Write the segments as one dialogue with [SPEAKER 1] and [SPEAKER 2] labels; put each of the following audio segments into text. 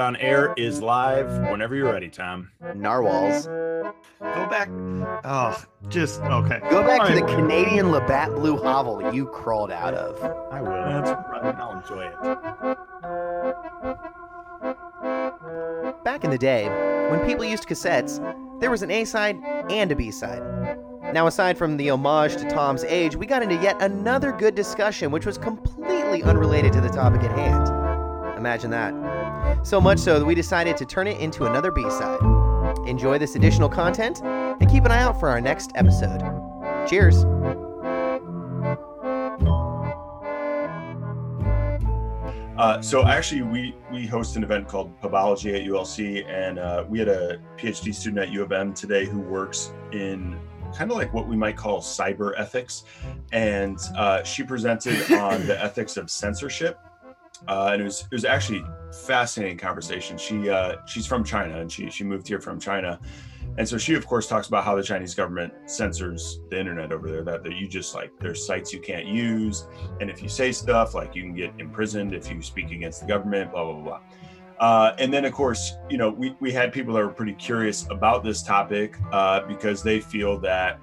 [SPEAKER 1] Not on Air is live whenever you're ready, Tom.
[SPEAKER 2] Narwhals.
[SPEAKER 3] Go back. Oh, just okay.
[SPEAKER 2] Go back to
[SPEAKER 3] All
[SPEAKER 2] the
[SPEAKER 3] right.
[SPEAKER 2] Canadian Labatt Blue hovel you crawled out of.
[SPEAKER 1] I will.
[SPEAKER 3] That's
[SPEAKER 1] right. I'll enjoy it.
[SPEAKER 2] Back in the day, when people used cassettes, there was an A side and a B side. Now, aside from the homage to Tom's age, we got into yet another good discussion which was completely unrelated to the topic at hand. Imagine that. So much so that we decided to turn it into another B side. Enjoy this additional content and keep an eye out for our next episode. Cheers!
[SPEAKER 4] Uh, so actually, we we host an event called Pubology at ULC, and uh, we had a PhD student at U of M today who works in kind of like what we might call cyber ethics, and uh, she presented on the ethics of censorship, uh, and it was it was actually fascinating conversation. She uh, she's from China, and she she moved here from China, and so she of course talks about how the Chinese government censors the internet over there. That, that you just like there's sites you can't use, and if you say stuff like you can get imprisoned if you speak against the government, blah blah blah. Uh, and then, of course, you know, we, we had people that were pretty curious about this topic uh, because they feel that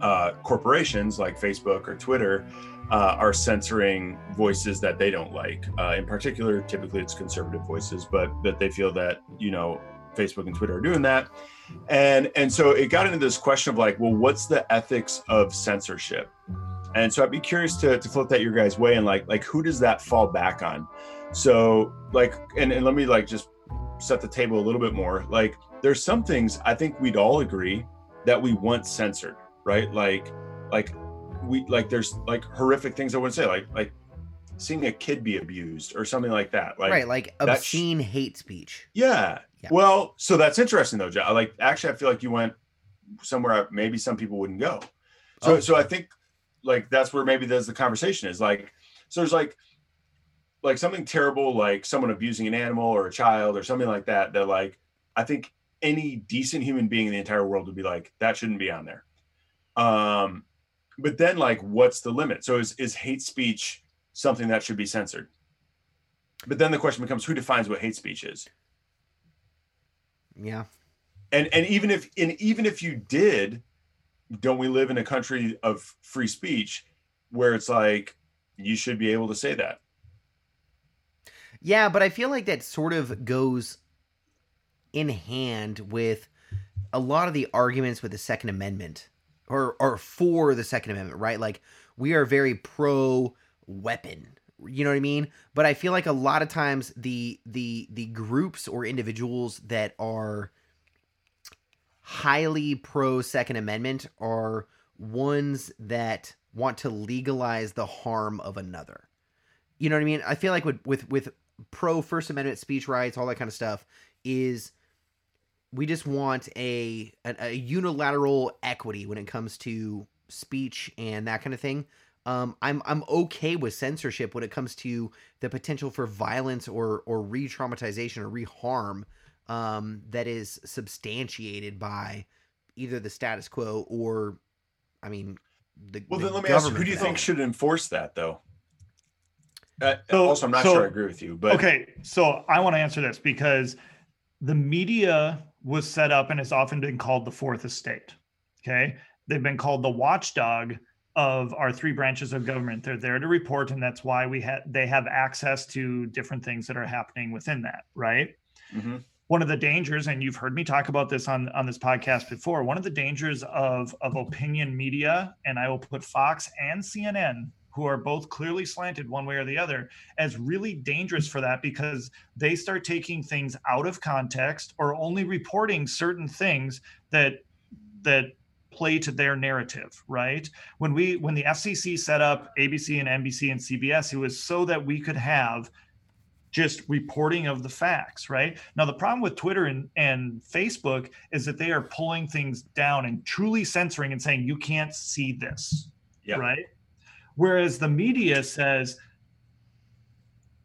[SPEAKER 4] uh, corporations like Facebook or Twitter uh, are censoring voices that they don't like. Uh, in particular, typically it's conservative voices, but that they feel that you know Facebook and Twitter are doing that. And and so it got into this question of like, well, what's the ethics of censorship? And so I'd be curious to, to flip that your guys' way and like like who does that fall back on? So like and, and let me like just set the table a little bit more. Like there's some things I think we'd all agree that we want censored, right? Like like we like there's like horrific things I wouldn't say, like like seeing a kid be abused or something like that. Like
[SPEAKER 2] right, like
[SPEAKER 4] that sh-
[SPEAKER 2] obscene hate speech.
[SPEAKER 4] yeah.
[SPEAKER 2] Yeah.
[SPEAKER 4] Well, so that's interesting though, John. Like actually I feel like you went somewhere maybe some people wouldn't go. So
[SPEAKER 2] Oh.
[SPEAKER 4] so I think like that's where maybe there's the conversation is like so there's like like something terrible like someone abusing an animal or a child or something like that that like I think any decent human being in the entire world would be like that shouldn't be on there. Um but then like what's the limit? So is is hate speech something that should be censored? But then the question becomes who defines what hate speech is?
[SPEAKER 2] Yeah.
[SPEAKER 4] and and even if and even if you did don't we live in a country of free speech where it's like you should be able to say that
[SPEAKER 2] Yeah, but I feel like that sort of goes in hand with a lot of the arguments with the Second Amendment or or for the Second Amendment, right? Like we are very pro weapon. You know what I mean? But I feel like a lot of times the the the groups or individuals that are highly pro Second Amendment are ones that want to legalize the harm of another. You know what I mean? I feel like with with with pro First Amendment speech rights, all that kind of stuff, is we just want a, a a unilateral equity when it comes to speech and that kind of thing. Um, I'm I'm okay with censorship when it comes to the potential for violence or or re-traumatization or re-harm um, that is substantiated by either the status quo or, I mean, the
[SPEAKER 4] well
[SPEAKER 2] the
[SPEAKER 4] then let me ask you who do you think should enforce that though uh,
[SPEAKER 3] So-
[SPEAKER 4] also i'm not
[SPEAKER 3] so-
[SPEAKER 4] sure i agree with you but
[SPEAKER 3] okay, so I want to answer this because the media was set up and has often been called the fourth estate. Okay. They've been called the watchdog of our three branches of government. They're there to report, and that's why we have they have access to different things that are happening within that, right?
[SPEAKER 4] Mhm.
[SPEAKER 3] One of the dangers, and you've heard me talk about this on, on this podcast before, one of the dangers of, of opinion media, and I will put Fox and CNN, who are both clearly slanted one way or the other, as really dangerous for that because they start taking things out of context or only reporting certain things that that play to their narrative right? When we when the fcc set up abc and nbc and cbs it was so that we could have just reporting of the facts right? Now the problem with twitter and, and facebook is that they are pulling things down and truly censoring and saying you can't see this
[SPEAKER 4] Yeah.
[SPEAKER 3] right whereas the media says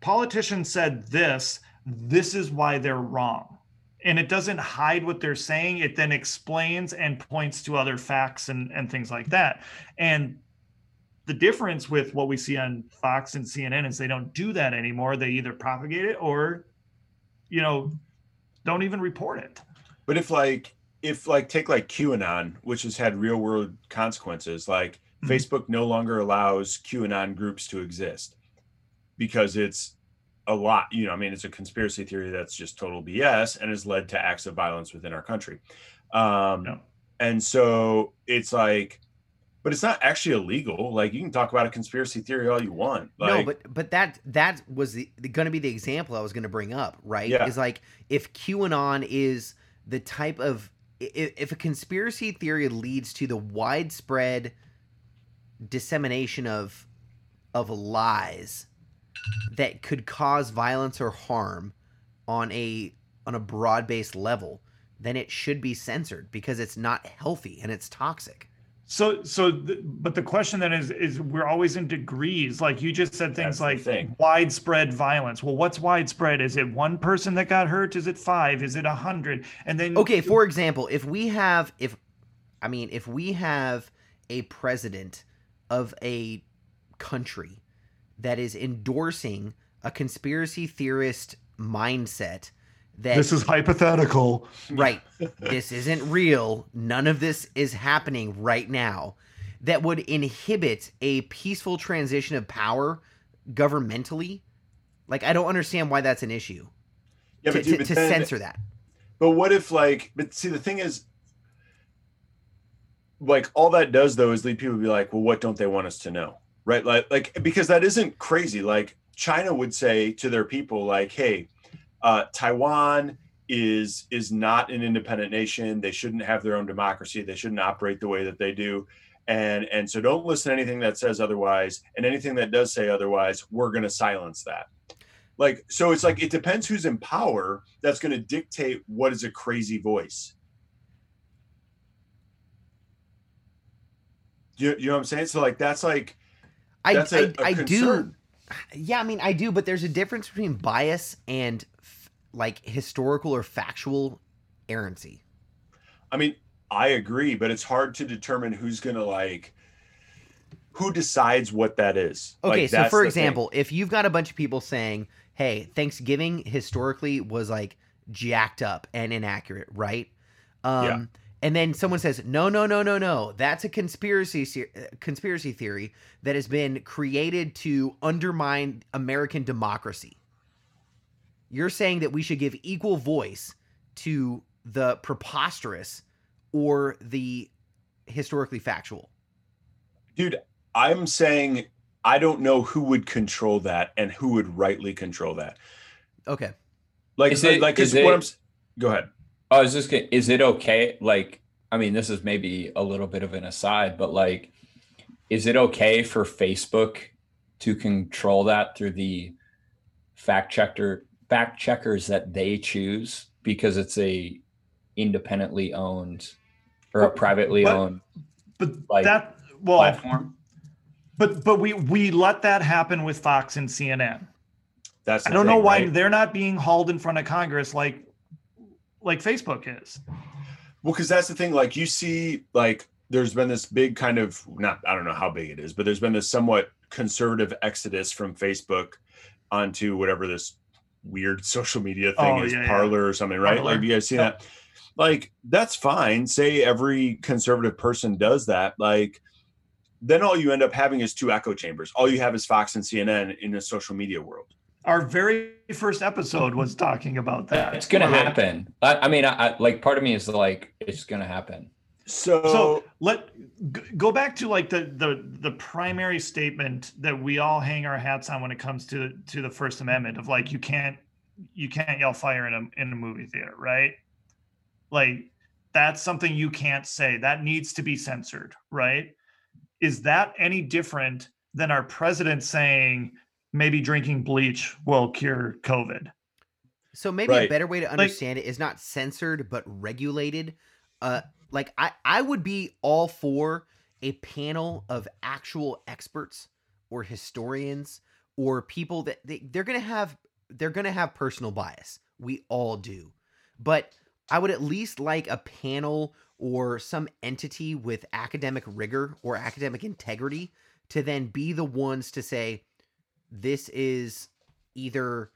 [SPEAKER 3] politicians said this this is why they're wrong. And it doesn't hide what they're saying. It then explains and points to other facts and, and things like that. And the difference with what we see on fox and cnn is they don't do that anymore. They either propagate it or you know, don't even report it.
[SPEAKER 4] But if like if like take like QAnon, which has had real world consequences, like
[SPEAKER 3] Mhm.
[SPEAKER 4] Facebook no longer allows QAnon groups to exist because it's a lot, you know, I mean, it's a conspiracy theory that's just total BS and has led to acts of violence within our country. Um,
[SPEAKER 3] Yeah.
[SPEAKER 4] And so it's like, but it's not actually illegal. Like you can talk about a conspiracy theory all you want. Like,
[SPEAKER 2] no, but but that that was the, going to be the example I was going to bring up, right?
[SPEAKER 4] Yeah.
[SPEAKER 2] Is like if QAnon is the type of if, if a conspiracy theory leads to the widespread dissemination of of lies that could cause violence or harm on a on a broad-based level, then it should be censored because it's not healthy and it's toxic.
[SPEAKER 3] So, so, th- but the question then is, is we're always in degrees. Like you just said things
[SPEAKER 4] the
[SPEAKER 3] like
[SPEAKER 4] thing.
[SPEAKER 3] widespread violence. Well, what's widespread? Is it one person that got hurt? Is it five? Is it a hundred? And then
[SPEAKER 2] Okay, for example, if we have if I mean if we have a president of a country that is endorsing a conspiracy theorist mindset that
[SPEAKER 3] this is hypothetical.
[SPEAKER 2] right. This isn't real. None of this is happening right now that would inhibit a peaceful transition of power governmentally. Like i don't understand why that's an issue
[SPEAKER 4] yeah,
[SPEAKER 2] to,
[SPEAKER 4] but, dude,
[SPEAKER 2] to,
[SPEAKER 4] but
[SPEAKER 2] to
[SPEAKER 4] then-
[SPEAKER 2] censor that.
[SPEAKER 4] But what if like but see the thing is like all that does though is lead people to be like, well, what don't they want us to know? Right? Like like because that isn't crazy. Like China would say to their people, like, hey, uh, Taiwan is is not an independent nation. They shouldn't have their own democracy. They shouldn't operate the way that they do. And and so don't listen to anything that says otherwise. And anything that does say otherwise, we're gonna silence that. Like so it's like it depends who's in power that's gonna dictate what is a crazy voice. You, you know what I'm saying? So like that's like
[SPEAKER 2] i
[SPEAKER 4] that's a,
[SPEAKER 2] I
[SPEAKER 4] a
[SPEAKER 2] I do. Yeah, I mean, I do, but there's a difference between bias and f- like historical or factual errancy.
[SPEAKER 4] I mean, I agree, but it's hard to determine who's gonna like who decides what that is.
[SPEAKER 2] Okay,
[SPEAKER 4] Like,
[SPEAKER 2] so for
[SPEAKER 4] the thing.
[SPEAKER 2] example, if you've got a bunch of people saying, "Hey, Thanksgiving historically was like jacked up and inaccurate," right? Um
[SPEAKER 4] Yeah.
[SPEAKER 2] And then someone says, "No, no, no, no, no. That's a conspiracy se- uh, conspiracy theory that has been created to undermine American democracy." You're saying that we should give equal voice to the preposterous or the historically factual.
[SPEAKER 4] dude, I'm saying I don't know who would control that and who would rightly control that.
[SPEAKER 2] Okay.
[SPEAKER 4] Like,
[SPEAKER 5] Is it-
[SPEAKER 4] like, 'cause
[SPEAKER 5] is
[SPEAKER 4] what
[SPEAKER 5] it-
[SPEAKER 4] I'm. s- Go ahead.
[SPEAKER 5] I was just gonna, is it okay? Like, I mean, this is maybe a little bit of an aside, but like, is it okay for Facebook to control that through the fact checker fact checkers that they choose because it's a independently owned or a privately
[SPEAKER 3] but-
[SPEAKER 5] owned
[SPEAKER 3] But
[SPEAKER 5] Like,
[SPEAKER 3] that, well,
[SPEAKER 5] platform?
[SPEAKER 3] but but we we let that happen with Fox and CNN.
[SPEAKER 4] That's.
[SPEAKER 3] I don't know why
[SPEAKER 4] right?
[SPEAKER 3] they're not being hauled in front of Congress like like Facebook is.
[SPEAKER 4] Well, because that's the thing. Like you see, like there's been this big kind of not I don't know how big it is, but there's been this somewhat conservative exodus from Facebook onto whatever this weird social media thing
[SPEAKER 3] Oh,
[SPEAKER 4] is,
[SPEAKER 3] yeah, yeah.
[SPEAKER 4] Parlor or something, right?
[SPEAKER 3] Parler.
[SPEAKER 4] Like you guys see
[SPEAKER 3] Yep.
[SPEAKER 4] that? Like that's fine. Say every conservative person does that. Like then all you end up having is two echo chambers. All you have is Fox and CNN in a social media world.
[SPEAKER 3] Our very first episode was talking about that.
[SPEAKER 5] It's gonna happen. I, I mean, I, I like part of me is like, it's gonna happen.
[SPEAKER 4] So,
[SPEAKER 3] so let g- go back to like the the the primary statement that we all hang our hats on when it comes to to the first amendment of like you can't you can't yell fire in a in a movie theater right like that's something you can't say that needs to be censored right is that any different than our president saying maybe drinking bleach will cure covid
[SPEAKER 2] So maybe a better way to understand it is not censored but regulated. Uh like I I would be all for a panel of actual experts or historians or people that they, they're going to have they're going to have personal bias. We all do. But I would at least like a panel or some entity with academic rigor or academic integrity to then be the ones to say this is either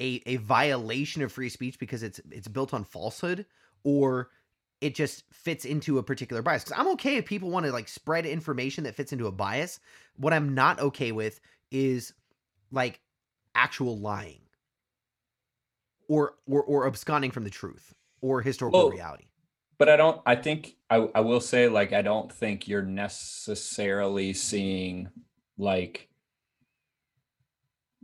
[SPEAKER 2] a, a violation of free speech because it's it's built on falsehood or it just fits into a particular bias because i'm okay if people want to like spread information that fits into a bias what i'm not okay with is like actual lying or or, or absconding from the truth or historical
[SPEAKER 5] Well,
[SPEAKER 2] reality
[SPEAKER 5] but I don't. I think I, I will say like I don't think you're necessarily seeing like.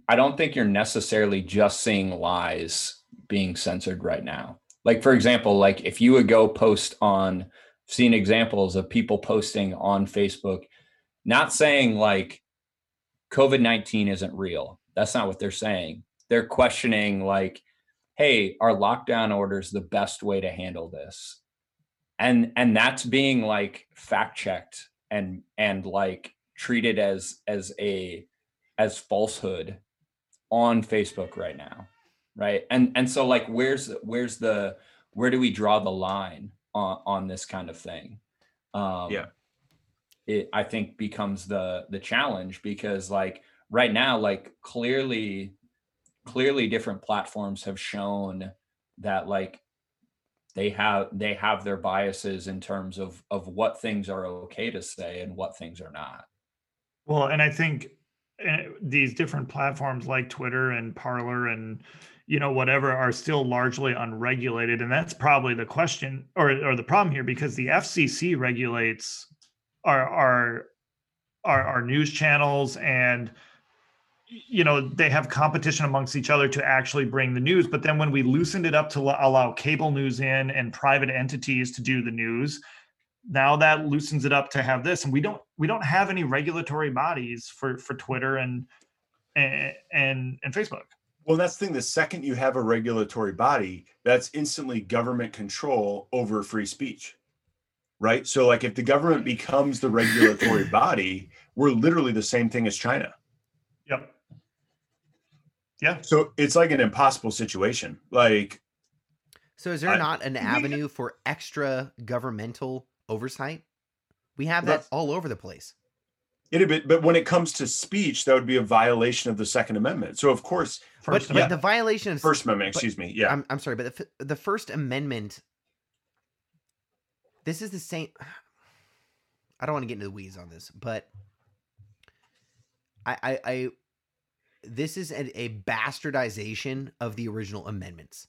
[SPEAKER 5] I don't think you're necessarily just seeing lies being censored right now. Like for example, like if you would go post on, seen examples of people posting on Facebook, not saying like COVID nineteen isn't real. That's not what they're saying. They're questioning like, hey, are lockdown orders the best way to handle this? and and that's being like fact checked and and like treated as as a as falsehood on facebook right now right? And and so like where's where's the where do we draw the line on on this kind of thing? Um
[SPEAKER 4] Yeah.
[SPEAKER 5] it i think becomes the the challenge because like right now like clearly clearly different platforms have shown that like they have they have their biases in terms of of what things are okay to say and what things are not.
[SPEAKER 3] Well, and I think Eh, these different platforms like Twitter and Parler and you know whatever are still largely unregulated, and that's probably the question or or the problem here because the FCC regulates our our our, our news channels and you know they have competition amongst each other to actually bring the news. But then when we loosened it up to allow cable news in and private entities to do the news now that loosens it up to have this and we don't we don't have any regulatory bodies for for twitter and and and, and facebook
[SPEAKER 4] Well, that's the thing. The second you have a regulatory body, that's instantly government control over free speech. Right. So, like, if the government becomes the regulatory body, we're literally the same thing as China.
[SPEAKER 3] yep yeah
[SPEAKER 4] So, it's like an impossible situation. Like,
[SPEAKER 2] So is there
[SPEAKER 4] I-
[SPEAKER 2] not an
[SPEAKER 3] we-
[SPEAKER 2] avenue for extra governmental oversight? We have that all over the place.
[SPEAKER 4] it but, but when it comes to speech, that would be a violation of the Second Amendment. So, of course,
[SPEAKER 2] But,
[SPEAKER 3] first
[SPEAKER 2] but the violation of
[SPEAKER 4] First Amendment,
[SPEAKER 2] but-
[SPEAKER 4] excuse me. Yeah.
[SPEAKER 2] I'm, I'm sorry, but the, the First Amendment. This is the same. I don't want to get into the weeds on this, but I, I, I this is a, a bastardization of the original amendments.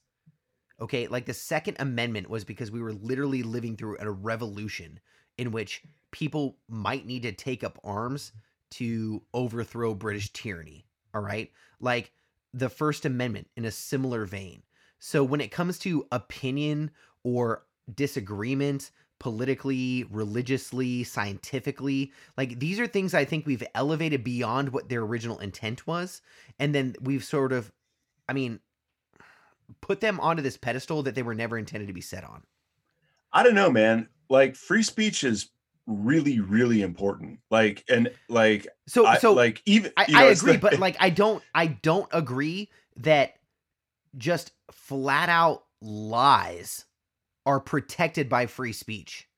[SPEAKER 2] Okay, like the Second Amendment was because we were literally living through a revolution in which people might need to take up arms to overthrow British tyranny. All right, like the First Amendment in a similar vein. So when it comes to opinion or disagreement, politically, religiously, scientifically, like these are things I think we've elevated beyond what their original intent was. And then we've sort of, I mean, put them onto this pedestal that they were never intended to be set on.
[SPEAKER 4] I don't know, man. Like, free speech is really, really important. Like, and like,
[SPEAKER 2] So,
[SPEAKER 4] I,
[SPEAKER 2] so
[SPEAKER 4] like, even,
[SPEAKER 2] I,
[SPEAKER 4] know,
[SPEAKER 2] I agree,
[SPEAKER 4] the-
[SPEAKER 2] but like I don't I don't agree that just flat out lies are protected by free speech.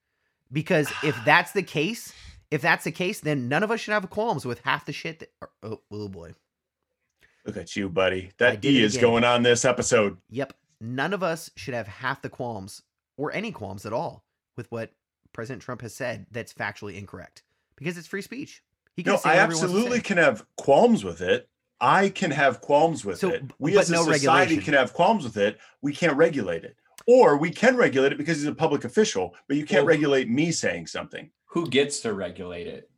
[SPEAKER 2] Because if that's the case, if that's the case, then none of us should have qualms with half the shit that oh, oh boy.
[SPEAKER 4] Look at you, buddy. That
[SPEAKER 2] did
[SPEAKER 4] E
[SPEAKER 2] it
[SPEAKER 4] is
[SPEAKER 2] again.
[SPEAKER 4] going on this episode.
[SPEAKER 2] Yep. None of us should have half the qualms or any qualms at all with what President Trump has said that's factually incorrect. Because it's free speech. He can
[SPEAKER 4] No,
[SPEAKER 2] say
[SPEAKER 4] I
[SPEAKER 2] whatever he wants to
[SPEAKER 4] absolutely can have qualms with it. I can have qualms with
[SPEAKER 2] So,
[SPEAKER 4] it. We as a
[SPEAKER 2] no
[SPEAKER 4] society
[SPEAKER 2] regulation.
[SPEAKER 4] can have qualms with it. We can't regulate it. Or we can regulate it because he's a public official, but you can't
[SPEAKER 5] Well-
[SPEAKER 4] regulate me saying something.
[SPEAKER 5] who gets to regulate it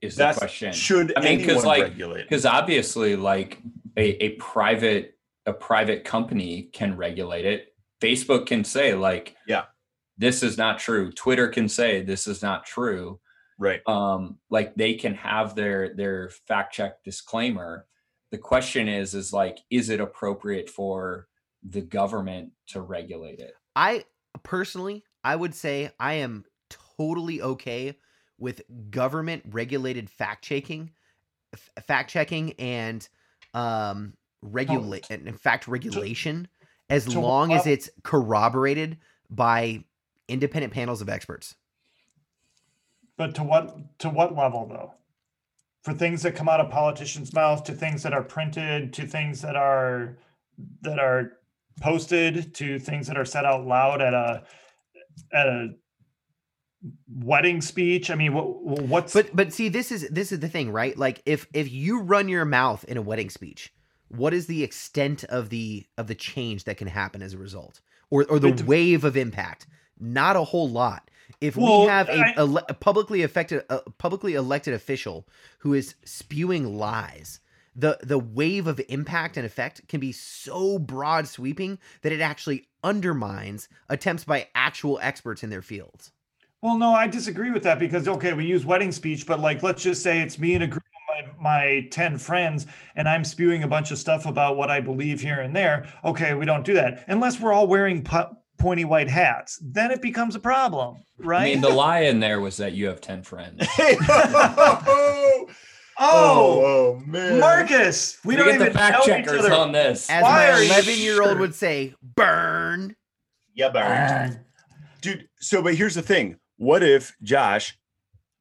[SPEAKER 5] is
[SPEAKER 4] That's
[SPEAKER 5] the question
[SPEAKER 4] should
[SPEAKER 5] I mean, 'cause,
[SPEAKER 4] anyone
[SPEAKER 5] like-
[SPEAKER 4] regulate it?
[SPEAKER 5] because obviously like a, a private a private company can regulate it. Facebook can say like
[SPEAKER 4] Yeah.
[SPEAKER 5] this is not true. Twitter can say this is not true.
[SPEAKER 4] Right.
[SPEAKER 5] um like they can have their their fact check disclaimer. The question is is like is it appropriate for the government to regulate it?
[SPEAKER 2] I personally, I would say I am totally okay with government regulated fact checking, f- fact checking, and um, regulate and in fact regulation as
[SPEAKER 3] to
[SPEAKER 2] long as it's corroborated by independent panels of experts.
[SPEAKER 3] But to what to what level though? For things that come out of politicians' mouths, to things that are printed, to things that are that are posted to things that are said out loud at a at a wedding speech i mean what what's
[SPEAKER 2] But but see, this is this is the thing, right? Like if if you run your mouth in a wedding speech, what is the extent of the of the change that can happen as a result, or or the
[SPEAKER 3] It-
[SPEAKER 2] wave of impact? Not a whole lot. If
[SPEAKER 3] Well,
[SPEAKER 2] we have a,
[SPEAKER 3] I-
[SPEAKER 2] ele- a publicly affected a publicly elected official who is spewing lies, the the wave of impact and effect can be so broad sweeping that it actually undermines attempts by actual experts in their fields.
[SPEAKER 3] Well, no, I disagree with that because okay, we use wedding speech, but like let's just say it's me and a group of my, my 10 friends and I'm spewing a bunch of stuff about what I believe here and there. Okay, we don't do that unless we're all wearing po- pointy white hats. Then it becomes a problem, right?
[SPEAKER 5] I mean, the lie in there was that you have 10 friends.
[SPEAKER 4] Oh,
[SPEAKER 3] oh,
[SPEAKER 4] oh, man.
[SPEAKER 3] Marcus, we,
[SPEAKER 5] We,
[SPEAKER 3] don't
[SPEAKER 5] get
[SPEAKER 3] even
[SPEAKER 5] the fact
[SPEAKER 3] know each
[SPEAKER 5] checkers
[SPEAKER 3] other.
[SPEAKER 5] on this.
[SPEAKER 2] As
[SPEAKER 3] Why
[SPEAKER 2] my 11 year old would say, burn.
[SPEAKER 4] Yeah, burn, dude so but here's the thing what if josh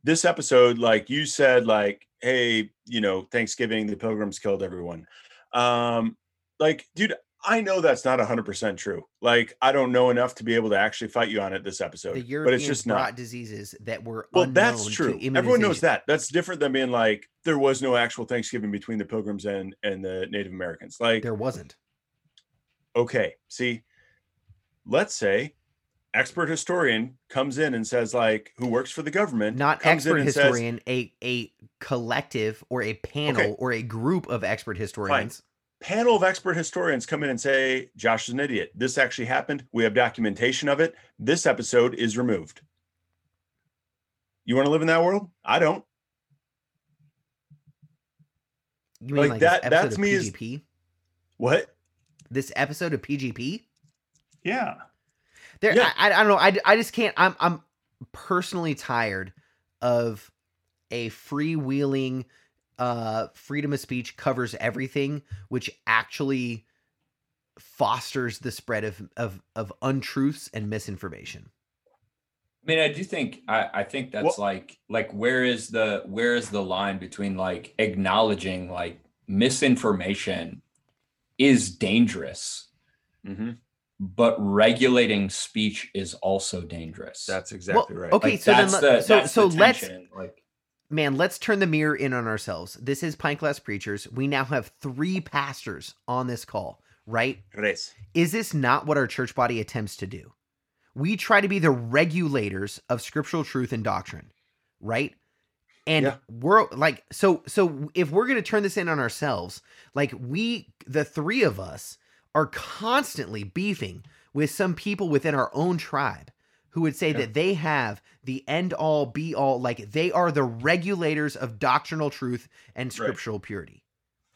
[SPEAKER 4] this episode like you said like hey you know thanksgiving the pilgrims killed everyone. Um like dude i know that's not 100% true. Like i don't know enough to be able to actually fight you on it this episode
[SPEAKER 2] The
[SPEAKER 4] but it's just not.
[SPEAKER 2] diseases that were
[SPEAKER 4] well that's true. Everyone knows that. That's different than being like there was no actual thanksgiving between the pilgrims and and the native americans. Like
[SPEAKER 2] There wasn't.
[SPEAKER 4] okay see let's say expert historian comes in and says like who works for the government
[SPEAKER 2] Not
[SPEAKER 4] comes in
[SPEAKER 2] expert
[SPEAKER 4] and says-
[SPEAKER 2] historian, a a collective or a panel
[SPEAKER 4] Okay.
[SPEAKER 2] or a group of expert historians.
[SPEAKER 4] panel of expert historians come in and say josh is an idiot. This actually happened. We have documentation of it. This episode is removed. You want to live in that world? I don't.
[SPEAKER 2] You mean
[SPEAKER 4] Like
[SPEAKER 2] like,
[SPEAKER 4] that-
[SPEAKER 2] this
[SPEAKER 4] that
[SPEAKER 2] episode
[SPEAKER 4] to me
[SPEAKER 2] of
[SPEAKER 4] is- what?
[SPEAKER 2] This episode of PGP?
[SPEAKER 3] Yeah.
[SPEAKER 2] There,
[SPEAKER 4] Yeah.
[SPEAKER 2] I, I don't know. I, I just can't. I'm I'm personally tired of a freewheeling, uh, freedom of speech covers everything, which actually fosters the spread of of of untruths and misinformation.
[SPEAKER 5] I mean, I do think I, I think that's
[SPEAKER 4] Well-
[SPEAKER 5] like like where is the where is the line between like acknowledging like misinformation is dangerous,
[SPEAKER 4] Mhm.
[SPEAKER 5] But regulating speech is also dangerous.
[SPEAKER 4] that's exactly right
[SPEAKER 2] okay.
[SPEAKER 5] Like,
[SPEAKER 2] so then
[SPEAKER 5] that's
[SPEAKER 2] let-
[SPEAKER 5] the,
[SPEAKER 2] so-
[SPEAKER 5] that's
[SPEAKER 2] so
[SPEAKER 5] the
[SPEAKER 2] let's-
[SPEAKER 5] like
[SPEAKER 2] man, let's turn the mirror in on ourselves. This is Pint Glass Preachers. We now have three pastors on this call, right?
[SPEAKER 4] Res.
[SPEAKER 2] Is this not what our church body attempts to do? We try to be the regulators of scriptural truth and doctrine, right? And
[SPEAKER 4] Yeah.
[SPEAKER 2] we're like, so, so if we're going to turn this in on ourselves, like we, the three of us, are constantly beefing with some people within our own tribe who would say
[SPEAKER 4] Yeah.
[SPEAKER 2] that they have the end all be all, like they are the regulators of doctrinal truth and scriptural purity.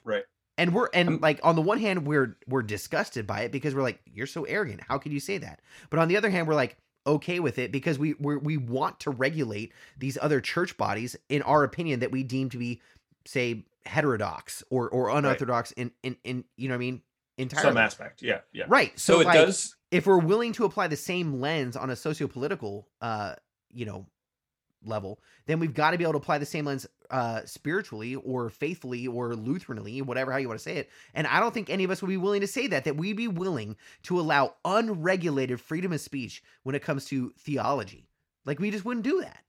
[SPEAKER 4] Right.
[SPEAKER 2] And we're and
[SPEAKER 5] Um,
[SPEAKER 2] like on the one hand we're we're disgusted by it because we're like you're so arrogant. How could you say that? But on the other hand we're like okay with it because we we we want to regulate these other church bodies in our opinion that we deem to be say heterodox or or unorthodox in in in you know what i mean entirely.
[SPEAKER 4] some aspect yeah yeah.
[SPEAKER 2] Right so,
[SPEAKER 5] so, it
[SPEAKER 2] like,
[SPEAKER 5] does
[SPEAKER 2] if we're willing to apply the same lens on a socio-political uh you know level then we've got to be able to apply the same lens uh spiritually or faithfully or lutheranly whatever how you want to say it. And i don't think any of us would be willing to say that that we'd be willing to allow unregulated freedom of speech when it comes to theology. Like we just wouldn't do that.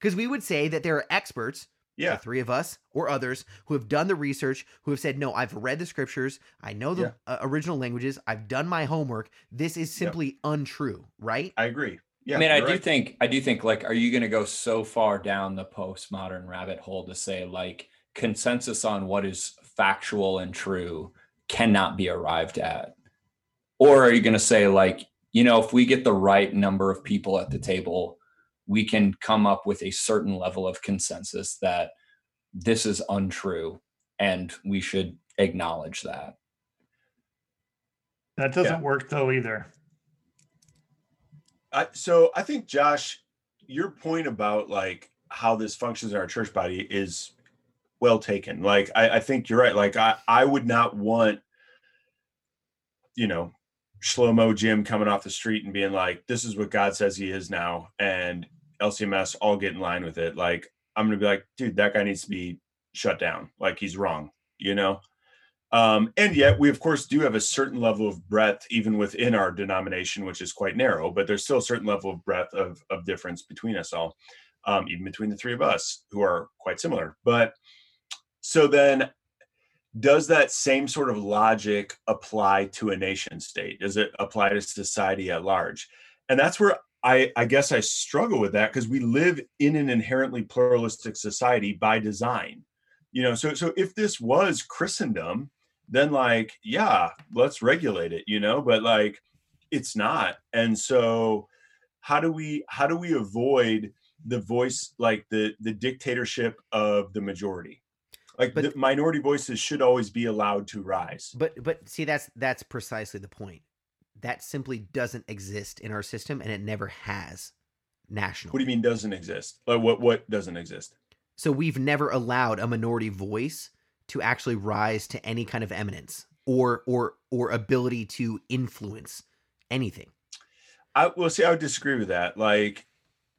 [SPEAKER 2] Because we would say that there are experts
[SPEAKER 4] yeah.
[SPEAKER 2] the three of us or others who have done the research who have said no i've read the scriptures. I know the
[SPEAKER 4] Yeah.
[SPEAKER 2] uh, original languages. I've done my homework. This is
[SPEAKER 4] Yeah.
[SPEAKER 2] simply untrue right?
[SPEAKER 4] I agree. Yeah
[SPEAKER 5] I mean, I
[SPEAKER 4] you're
[SPEAKER 5] do
[SPEAKER 4] right.
[SPEAKER 5] think I do think like, are you going to go so far down the postmodern rabbit hole to say like consensus on what is factual and true cannot be arrived at, or are you going to say like, you know, if we get the right number of people at the table, we can come up with a certain level of consensus that this is untrue, and we should acknowledge that.
[SPEAKER 3] That doesn't work though either.
[SPEAKER 4] I, so I think Josh, your point about like how this functions in our church body is well taken. Like I, I think you're right. Like I, I would not want, you know, Shlomo Jim coming off the street and being like, "This is what God says He is now," and LCMS all get in line with it. Like I'm gonna be like, dude, that guy needs to be shut down. Like he's wrong. You know. Um, and yet, we of course do have a certain level of breadth even within our denomination, which is quite narrow. But there's still a certain level of breadth of of difference between us all, um, even between the three of us who are quite similar. But so then, does that same sort of logic apply to a nation state? Does it apply to society at large? And that's where I, I guess I struggle with that because we live in an inherently pluralistic society by design. You know, so so if this was Christendom, then like, yeah, let's regulate it, you know, but like it's not. And so how do we how do we avoid the voice like the the dictatorship of the majority? Like
[SPEAKER 2] But-
[SPEAKER 4] the minority voices should always be allowed to rise.
[SPEAKER 2] But but see that's that's precisely the point. That simply doesn't exist in our system and it never has national
[SPEAKER 4] What do you mean doesn't exist? Like what what doesn't exist?
[SPEAKER 2] So we've never allowed a minority voice to actually rise to any kind of eminence or or or ability to influence anything.
[SPEAKER 4] I will see. I would disagree with that. Like,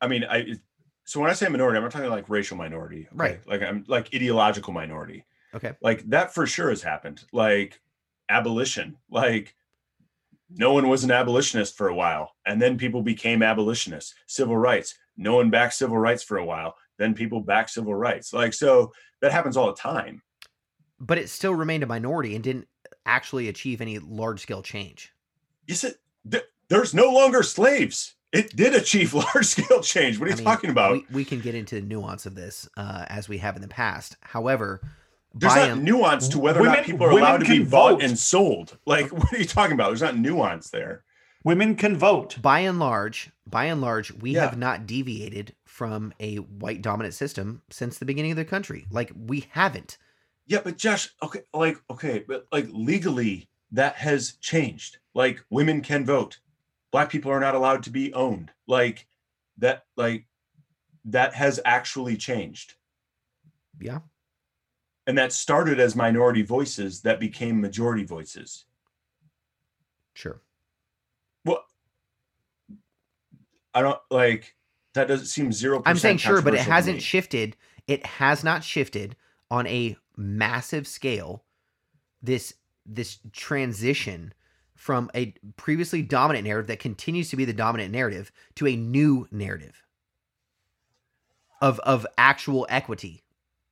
[SPEAKER 4] I mean, I. So when I say minority, I'm not talking like racial minority, okay?
[SPEAKER 2] Right.
[SPEAKER 4] Like I'm like ideological minority.
[SPEAKER 2] Okay.
[SPEAKER 4] Like that for sure has happened. Like abolition. Like no one was an abolitionist for a while, and then people became abolitionists. Civil rights. No one backed civil rights for a while, then people back civil rights. Like so that happens all the time.
[SPEAKER 2] But it still remained a minority and didn't actually achieve any large scale change.
[SPEAKER 4] Is it? th- There's no longer slaves. It did achieve large scale change. What are you
[SPEAKER 2] I mean,
[SPEAKER 4] talking about?
[SPEAKER 2] We, we can get into the nuance of this uh, as we have in the past. However,
[SPEAKER 4] There's
[SPEAKER 2] by
[SPEAKER 4] not
[SPEAKER 2] and-
[SPEAKER 4] nuance to whether or not people are allowed to be
[SPEAKER 3] can
[SPEAKER 4] bought and sold. Like, what are you talking about? There's not nuance there.
[SPEAKER 3] Women can vote.
[SPEAKER 2] by and large, by and large, we
[SPEAKER 4] Yeah.
[SPEAKER 2] have not deviated from a white dominant system since the beginning of the country. Like we haven't.
[SPEAKER 4] Yeah, but Josh, okay, like, okay, but like legally, that has changed. Like, women can vote. Black people are not allowed to be owned. Like, that, like, that has actually changed.
[SPEAKER 2] Yeah.
[SPEAKER 4] And that started as minority voices that became majority voices.
[SPEAKER 2] Sure.
[SPEAKER 4] Well, I don't like that. Doesn't seem zero.
[SPEAKER 2] I'm saying sure, but it hasn't shifted. It has not shifted on a massive scale. This this transition from a previously dominant narrative that continues to be the dominant narrative to a new narrative of of actual equity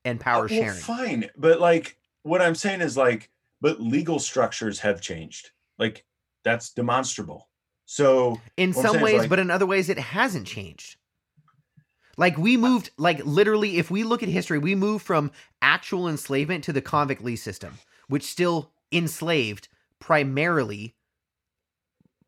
[SPEAKER 2] and power
[SPEAKER 4] Uh, well,
[SPEAKER 2] sharing.
[SPEAKER 4] Fine, but like what I'm saying is like, but legal structures have changed. Like that's demonstrable. So
[SPEAKER 2] in some ways,
[SPEAKER 4] like-
[SPEAKER 2] but in other ways, it hasn't changed. Like we moved, like literally, if we look at history, we moved from actual enslavement to the convict lease system, which still enslaved primarily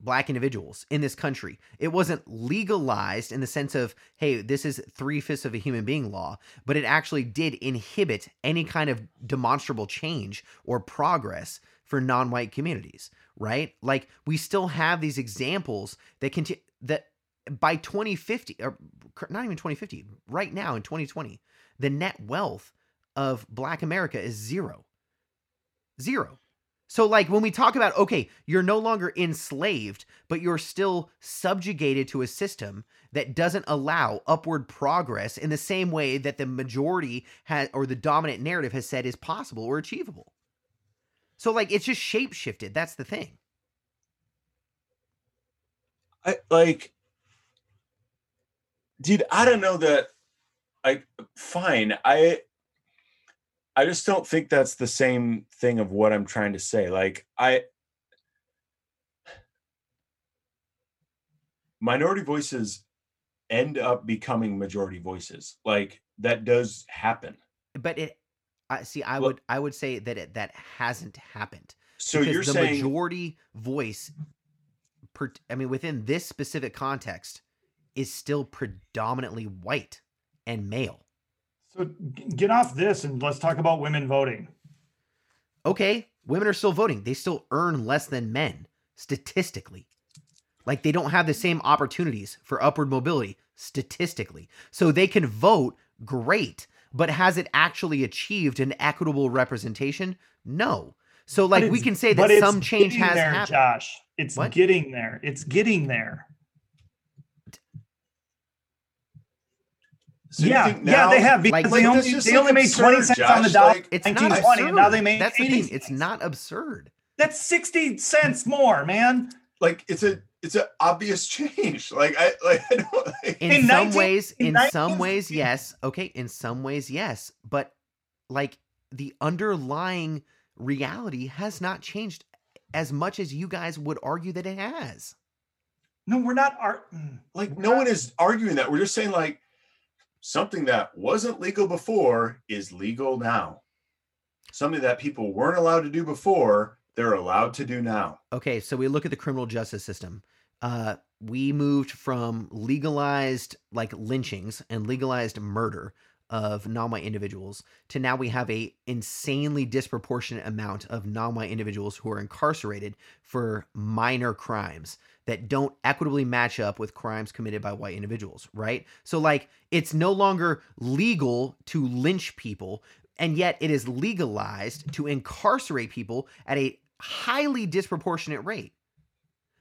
[SPEAKER 2] black individuals in this country. It wasn't legalized in the sense of, hey, this is three fifths of a human being law, but it actually did inhibit any kind of demonstrable change or progress for non-white communities, right? Like we still have these examples that continue that by 2050 or not even 2050, right now in 2020, the net wealth of black America is zero. Zero. So, like, when we talk about, okay, you're no longer enslaved, but you're still subjugated to a system that doesn't allow upward progress in the same way that the majority has, or the dominant narrative has said is possible or achievable. So, like, it's just shape shifted. That's the thing.
[SPEAKER 4] I like, dude. I don't know that. Like, fine. I. I just don't think that's the same thing of what I'm trying to say. Like, I. Minority voices end up becoming majority voices. Like that does happen.
[SPEAKER 2] But it, I see, I
[SPEAKER 4] Well-
[SPEAKER 2] would, I would say that it, that hasn't happened.
[SPEAKER 4] So you're
[SPEAKER 2] the
[SPEAKER 4] saying
[SPEAKER 2] majority voice per, i mean within this specific context is still predominantly white and male
[SPEAKER 3] So get off this and let's talk about women voting.
[SPEAKER 2] okay women are still voting they still earn less than men statistically like they don't have the same opportunities for upward mobility statistically so they can vote great but has it actually achieved an equitable representation no so like we can say that some change
[SPEAKER 3] getting
[SPEAKER 2] has
[SPEAKER 3] there,
[SPEAKER 2] happened
[SPEAKER 3] Josh. It's
[SPEAKER 2] What?
[SPEAKER 3] getting there. It's getting there.
[SPEAKER 4] So
[SPEAKER 3] yeah,
[SPEAKER 4] think
[SPEAKER 3] yeah, they have because
[SPEAKER 2] Like-
[SPEAKER 3] they only they
[SPEAKER 4] like,
[SPEAKER 3] only made twenty
[SPEAKER 4] absurd,
[SPEAKER 3] cents on the
[SPEAKER 4] Josh,
[SPEAKER 3] dollar.
[SPEAKER 4] like-
[SPEAKER 2] It's
[SPEAKER 3] in
[SPEAKER 2] not
[SPEAKER 3] 1920, and now they make
[SPEAKER 2] That's the
[SPEAKER 3] 80
[SPEAKER 2] thing. It's not absurd.
[SPEAKER 3] That's sixty cents more, man.
[SPEAKER 4] like it's a it's an obvious change. Like I like I don't like,
[SPEAKER 2] In,
[SPEAKER 3] In
[SPEAKER 2] some
[SPEAKER 3] 19
[SPEAKER 2] ways,
[SPEAKER 3] in
[SPEAKER 2] in some
[SPEAKER 3] 19
[SPEAKER 2] ways, yes. Okay, in some ways, yes. But like the underlying reality has not changed as much as you guys would argue that it has.
[SPEAKER 3] No, we're not. Art. mm.
[SPEAKER 4] like no one is arguing that. We're just saying like something that wasn't legal before is legal now. Something that people weren't allowed to do before, they're allowed to do now.
[SPEAKER 2] Okay, so we look at the criminal justice system. Uh, we moved from legalized like lynchings and legalized murder of non-white individuals to now we have a insanely disproportionate amount of non-white individuals who are incarcerated for minor crimes that don't equitably match up with crimes committed by white individuals, right? So like it's no longer legal to lynch people and yet it is legalized to incarcerate people at a highly disproportionate rate.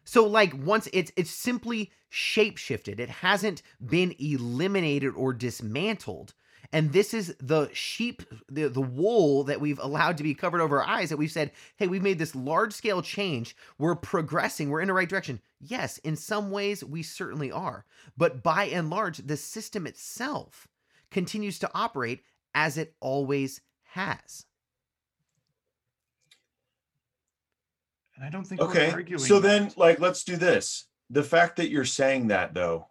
[SPEAKER 2] So like once it's it's simply shape shifted. It hasn't been eliminated or dismantled. And this is the sheep, the, the wool that we've allowed to be covered over our eyes that we've said, hey, we've made this large scale change. We're progressing. We're in the right direction. Yes, in some ways, we certainly are. But by and large, the system itself continues to operate as it always has.
[SPEAKER 3] And I don't think we're
[SPEAKER 4] Okay.
[SPEAKER 3] arguing.
[SPEAKER 4] So
[SPEAKER 3] that.
[SPEAKER 4] then like let's do this. The fact that you're saying that though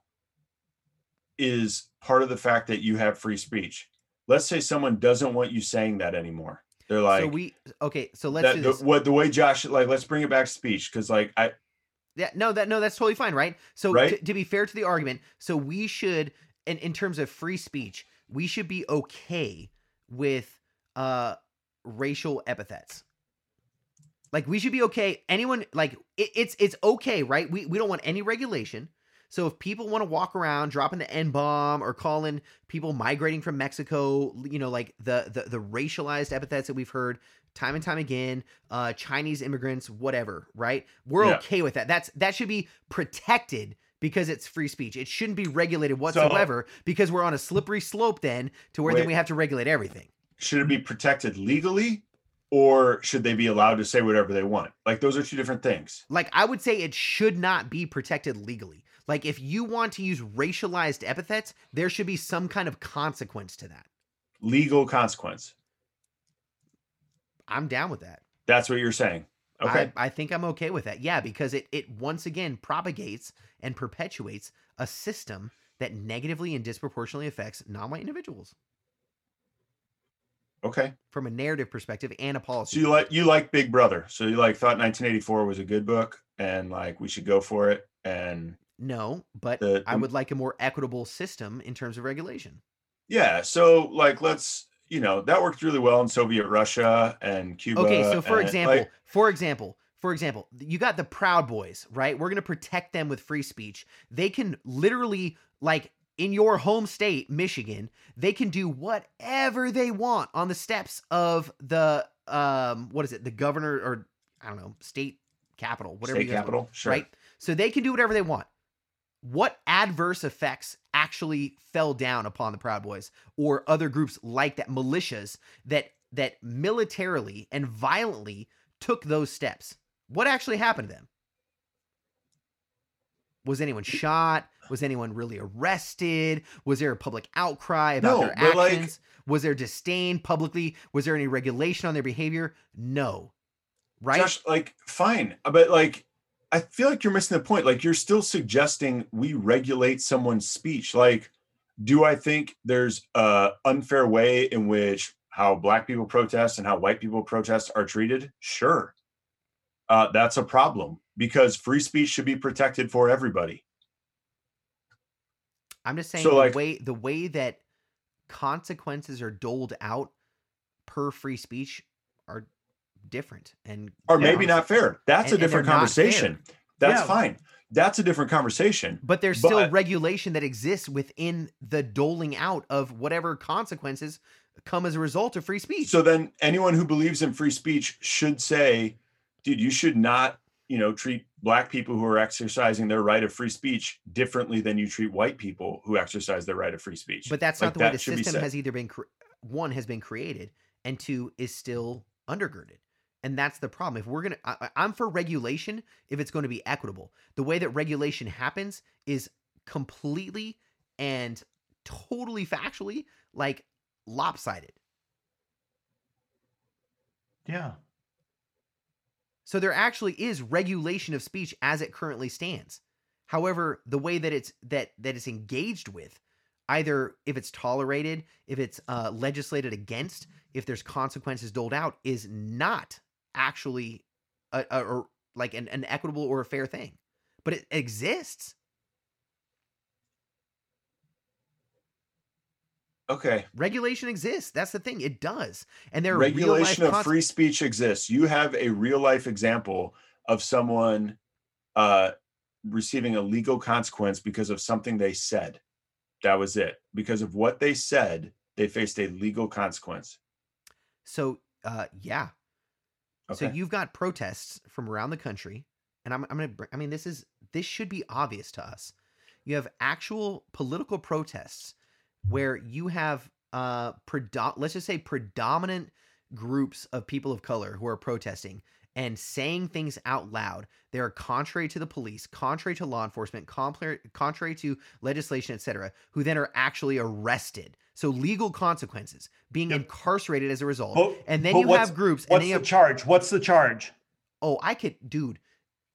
[SPEAKER 4] is part of the fact that you have free speech. Let's say someone doesn't want you saying that anymore. They're like
[SPEAKER 2] so we okay, so let's
[SPEAKER 4] that, the, what the way Josh like let's bring it back to speech because like I
[SPEAKER 2] Yeah, no, that no, that's totally fine, right? So
[SPEAKER 4] Right?
[SPEAKER 2] To, to be fair to the argument, so we should, in in terms of free speech, we should be okay with uh racial epithets. Like we should be okay. Anyone like it, it's it's okay, right? We we don't want any regulation. So if people want to walk around dropping the N bomb or calling people migrating from Mexico, you know, like the the the racialized epithets that we've heard time and time again, uh Chinese immigrants, whatever, right? We're
[SPEAKER 4] Yeah.
[SPEAKER 2] okay with that. That's that should be protected because it's free speech. It shouldn't be regulated whatsoever because we're on a slippery slope then to where then we have to regulate everything.
[SPEAKER 4] should it be protected legally or should they be allowed to say whatever they want? Like those are two different things.
[SPEAKER 2] Like I would say it should not be protected legally. Like if you want to use racialized epithets, there should be some kind of consequence to that.
[SPEAKER 4] Legal consequence.
[SPEAKER 2] I'm down with that.
[SPEAKER 4] That's what you're saying. Okay.
[SPEAKER 2] I, I think I'm okay with that. Yeah, because it it once again propagates and perpetuates a system that negatively and disproportionately affects non-white individuals
[SPEAKER 4] okay.
[SPEAKER 2] from a narrative perspective and a policy.
[SPEAKER 4] So you like you like Big Brother. So you like thought 1984 was a good book and like we should go for it and
[SPEAKER 2] no, but
[SPEAKER 4] The-
[SPEAKER 2] I would like a more equitable system in terms of regulation.
[SPEAKER 4] yeah, so like let's you know, that worked really well in Soviet Russia and Cuba.
[SPEAKER 2] Okay, so for
[SPEAKER 4] and,
[SPEAKER 2] example,
[SPEAKER 4] like,
[SPEAKER 2] for example, for example, you got the Proud Boys, right? We're gonna protect them with free speech. They can literally, like, in your home state, Michigan, they can do whatever they want on the steps of the um, what is it, the governor or I don't know, state capital, whatever
[SPEAKER 4] state
[SPEAKER 2] you guys want,
[SPEAKER 4] capital, sure.
[SPEAKER 2] right? So they can do whatever they want. What adverse effects actually fell down upon the Proud Boys or other groups like that, militias that that militarily and violently took those steps? What actually happened to them? Was anyone shot? Was anyone really arrested? Was there a public outcry about
[SPEAKER 4] No,
[SPEAKER 2] their
[SPEAKER 4] but, like-
[SPEAKER 2] actions? Was there disdain publicly? Was there any regulation on their behavior? No. Right?
[SPEAKER 4] Josh, like, fine, but like, I feel like you're missing the point. Like, you're still suggesting we regulate someone's speech. Like, do I think there's a unfair way in which how black people protest and how white people protest are treated? Sure, uh, that's a problem because free speech should be protected for everybody.
[SPEAKER 2] I'm just saying
[SPEAKER 4] So,
[SPEAKER 2] the
[SPEAKER 4] like-
[SPEAKER 2] way the way that consequences are doled out per free speech different and
[SPEAKER 4] Or maybe not fair. That's
[SPEAKER 2] And-
[SPEAKER 4] a different conversation. That's
[SPEAKER 3] Yeah.
[SPEAKER 4] fine. That's a different conversation.
[SPEAKER 2] but there's still regulation that exists within the doling out of whatever consequences come as a result of free speech.
[SPEAKER 4] So then anyone who believes in free speech should say, dude, you should not, you know, treat black people who are exercising their right of free speech differently than you treat white people who exercise their right of free speech.
[SPEAKER 2] But that's
[SPEAKER 4] Like,
[SPEAKER 2] not the way the system has either been cre- one has been created and two is still undergirded. And that's the problem. If we're gonna, I, I- I'm for regulation if it's going to be equitable. The way that regulation happens is completely and totally factually like lopsided.
[SPEAKER 3] Yeah.
[SPEAKER 2] So there actually is regulation of speech as it currently stands. However, the way that it's that that it's engaged with, either if it's tolerated, if it's uh, legislated against, if there's consequences doled out, is not actually a, a, or like an, an equitable or a fair thing. But it exists.
[SPEAKER 4] okay.
[SPEAKER 2] Regulation exists. That's the thing. It does, and there are real life
[SPEAKER 4] Regulation of
[SPEAKER 2] conse-
[SPEAKER 4] free speech exists. You have a real life example of someone uh, receiving a legal consequence because of something they said. That was it. Because of what they said, they faced a legal consequence.
[SPEAKER 2] So, uh, yeah, So you've got protests from around the country, and I'm, I'm gonna. I mean, this is this should be obvious to us. You have actual political protests where you have uh, predo- let's just say predominant groups of people of color who are protesting and saying things out loud. They are contrary to the police, contrary to law enforcement, contrary, contrary to legislation, etc. Who then are actually arrested. So legal consequences, being
[SPEAKER 3] yep.
[SPEAKER 2] incarcerated as a result,
[SPEAKER 3] but,
[SPEAKER 2] and then you have groups.
[SPEAKER 3] What's the
[SPEAKER 2] have,
[SPEAKER 3] charge? What's the charge?
[SPEAKER 2] Oh, I could, dude.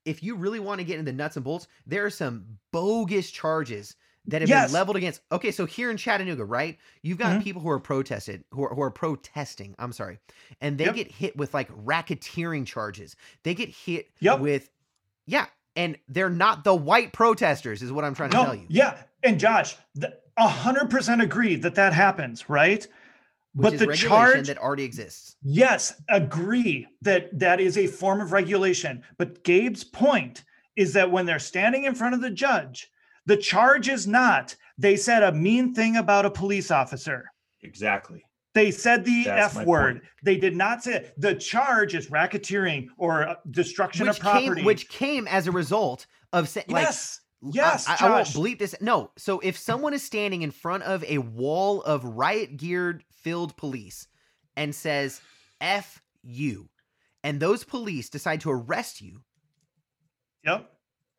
[SPEAKER 2] If you really want to get into the nuts and bolts, there are some bogus charges that have
[SPEAKER 3] yes.
[SPEAKER 2] been leveled against. Okay, so here in Chattanooga, right? You've got
[SPEAKER 3] mm-hmm.
[SPEAKER 2] people who are protested, who are, who are protesting. I'm sorry, and they
[SPEAKER 3] yep.
[SPEAKER 2] get hit with like racketeering charges. They get hit
[SPEAKER 3] yep.
[SPEAKER 2] with, yeah, and they're not the white protesters, is what I'm trying to tell you.
[SPEAKER 3] Yeah, and Josh, th- a 100% agree that that happens, right?
[SPEAKER 2] Which
[SPEAKER 3] but the charge
[SPEAKER 2] that already exists.
[SPEAKER 3] Yes, agree that that is a form of regulation. But Gabe's point is that when they're standing in front of the judge, the charge is not they said a mean thing about a police officer.
[SPEAKER 4] Exactly.
[SPEAKER 3] They said the
[SPEAKER 4] That's
[SPEAKER 3] F word.
[SPEAKER 4] Point.
[SPEAKER 3] They did not say it. the charge is racketeering or uh, destruction
[SPEAKER 2] which
[SPEAKER 3] of property,
[SPEAKER 2] came, which came as a result of saying, yes. Like,
[SPEAKER 3] yes,
[SPEAKER 2] I, I won't bleep this. No. So if someone is standing in front of a wall of riot geared filled police and says F you, and those police decide to arrest you
[SPEAKER 3] Yep.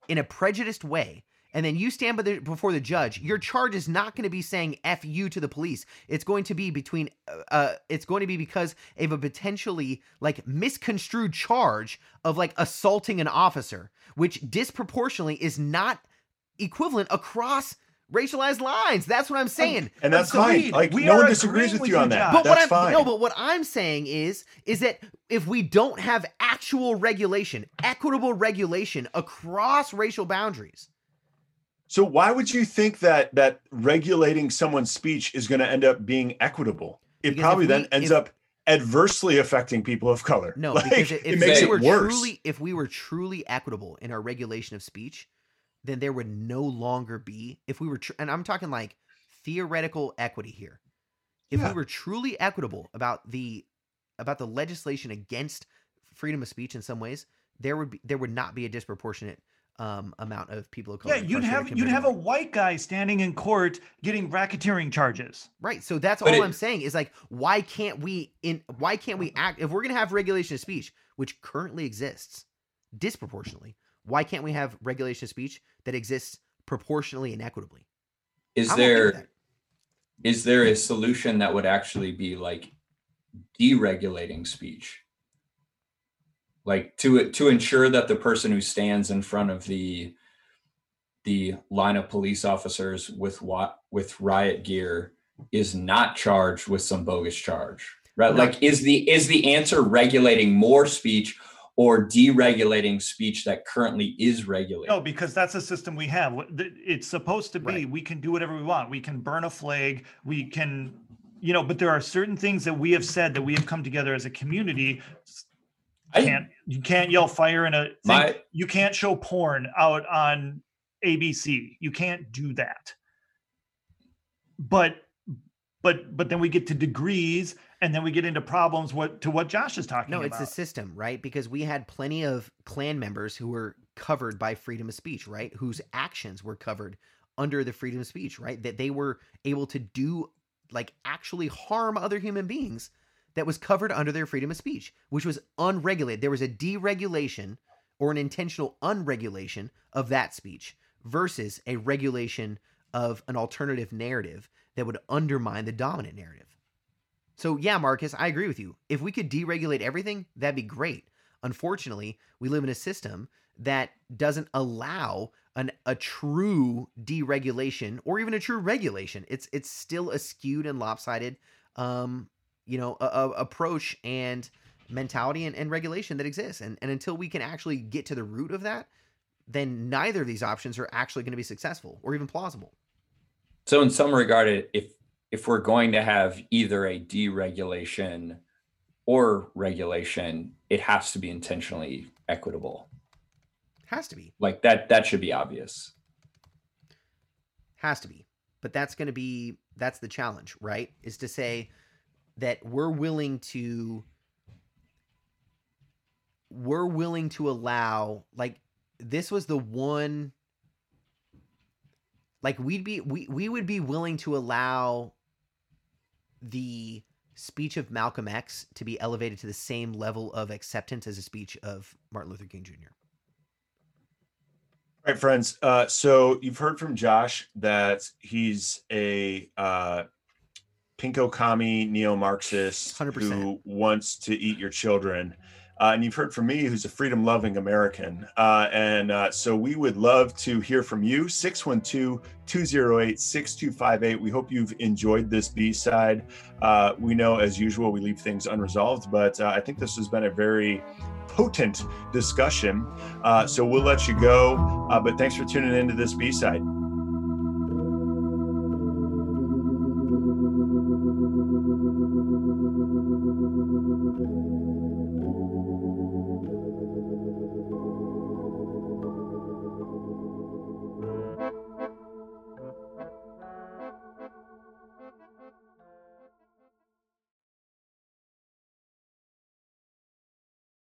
[SPEAKER 2] in a prejudiced way, and then you stand by the, before the judge, your charge is not going to be saying "f you" to the police. It's going to be between, uh, uh, it's going to be because of a potentially like misconstrued charge of like assaulting an officer, which disproportionately is not equivalent across racialized lines. That's what I'm saying.
[SPEAKER 4] And that's
[SPEAKER 3] Agreed.
[SPEAKER 4] fine. Like
[SPEAKER 3] We
[SPEAKER 4] no one disagrees with
[SPEAKER 3] with
[SPEAKER 4] you on that.
[SPEAKER 2] But what
[SPEAKER 4] that's
[SPEAKER 2] I'm
[SPEAKER 4] fine.
[SPEAKER 2] no, but what I'm saying is is that if we don't have actual regulation, equitable regulation across racial boundaries,
[SPEAKER 4] So why would you think that that regulating someone's speech is going to end up being equitable? It
[SPEAKER 2] Because
[SPEAKER 4] probably
[SPEAKER 2] if
[SPEAKER 4] then ends
[SPEAKER 2] if-
[SPEAKER 4] up adversely affecting people of color.
[SPEAKER 2] No,
[SPEAKER 4] Like,
[SPEAKER 2] because if,
[SPEAKER 4] it
[SPEAKER 2] if
[SPEAKER 4] makes
[SPEAKER 2] we
[SPEAKER 4] it
[SPEAKER 2] were
[SPEAKER 4] worse.
[SPEAKER 2] truly if we were truly equitable in our regulation of speech, then there would no longer be if we were tr- and I'm talking like theoretical equity here. If
[SPEAKER 4] Yeah.
[SPEAKER 2] we were truly equitable about the about the legislation against freedom of speech in some ways, there would be there would not be a disproportionate um, amount of people of color.
[SPEAKER 3] Yeah, you'd have you'd have a
[SPEAKER 2] white.
[SPEAKER 3] white guy standing in court getting racketeering charges.
[SPEAKER 2] Right. So that's
[SPEAKER 5] But
[SPEAKER 2] all
[SPEAKER 5] it-
[SPEAKER 2] I'm saying is like, why can't we in why can't we act if we're gonna have regulation of speech, which currently exists disproportionately, why can't we have regulation of speech that exists proportionally and equitably?
[SPEAKER 5] Is
[SPEAKER 2] I'm okay with
[SPEAKER 5] there
[SPEAKER 2] that.
[SPEAKER 5] is there a solution that would actually be like deregulating speech like to to ensure that the person who stands in front of the the line of police officers with what with riot gear is not charged with some bogus charge right
[SPEAKER 2] No.
[SPEAKER 5] like is the is the answer regulating more speech or deregulating speech that currently is regulated
[SPEAKER 3] No, because that's a system we have. It's supposed to be
[SPEAKER 2] Right.
[SPEAKER 3] we can do whatever we want. We can burn a flag. We can, you know, but there are certain things that we have said that we have come together as a community.
[SPEAKER 5] I-
[SPEAKER 3] Can't you can't yell fire in a thing.
[SPEAKER 5] My-
[SPEAKER 3] you can't show porn out on ABC. You can't do that. But but but then we get to degrees and then we get into problems what to what Josh is talking
[SPEAKER 2] No,
[SPEAKER 3] about.
[SPEAKER 2] No, it's the system, right? Because we had plenty of Klan members who were covered by freedom of speech, right? Whose actions were covered under the freedom of speech, right? That they were able to do like actually harm other human beings that was covered under their freedom of speech, which was unregulated. There was a deregulation or an intentional unregulation of that speech versus a regulation of an alternative narrative that would undermine the dominant narrative. So, yeah, Marcus, I agree with you. If we could deregulate everything, that'd be great. Unfortunately, we live in a system that doesn't allow an, a true deregulation or even a true regulation. It's it's still a skewed and lopsided, um, you know, a, a approach and mentality and, and regulation that exists. And and until we can actually get to the root of that, then neither of these options are actually going to be successful or even plausible.
[SPEAKER 5] So, in some regard, if if we're going to have either a deregulation or regulation, it has to be intentionally equitable.
[SPEAKER 2] Has to be.
[SPEAKER 5] Like that that should be obvious.
[SPEAKER 2] Has to be. But that's going to be that's the challenge, right? Is to say that we're willing to we're willing to allow like this was the one like we'd be we we would be willing to allow the speech of Malcolm X to be elevated to the same level of acceptance as a speech of Martin Luther King Jr.
[SPEAKER 4] All right, friends. Uh, so you've heard from Josh that he's a uh, pinko commie neo-Marxist
[SPEAKER 2] 100%.
[SPEAKER 4] who wants to eat your children. Uh, and you've heard from me, who's a freedom loving American. Uh, and uh, so we would love to hear from you 612 208 6258. We hope you've enjoyed this B side. Uh, we know, as usual, we leave things unresolved, but uh, I think this has been a very potent discussion. Uh, so we'll let you go. but thanks for tuning into this B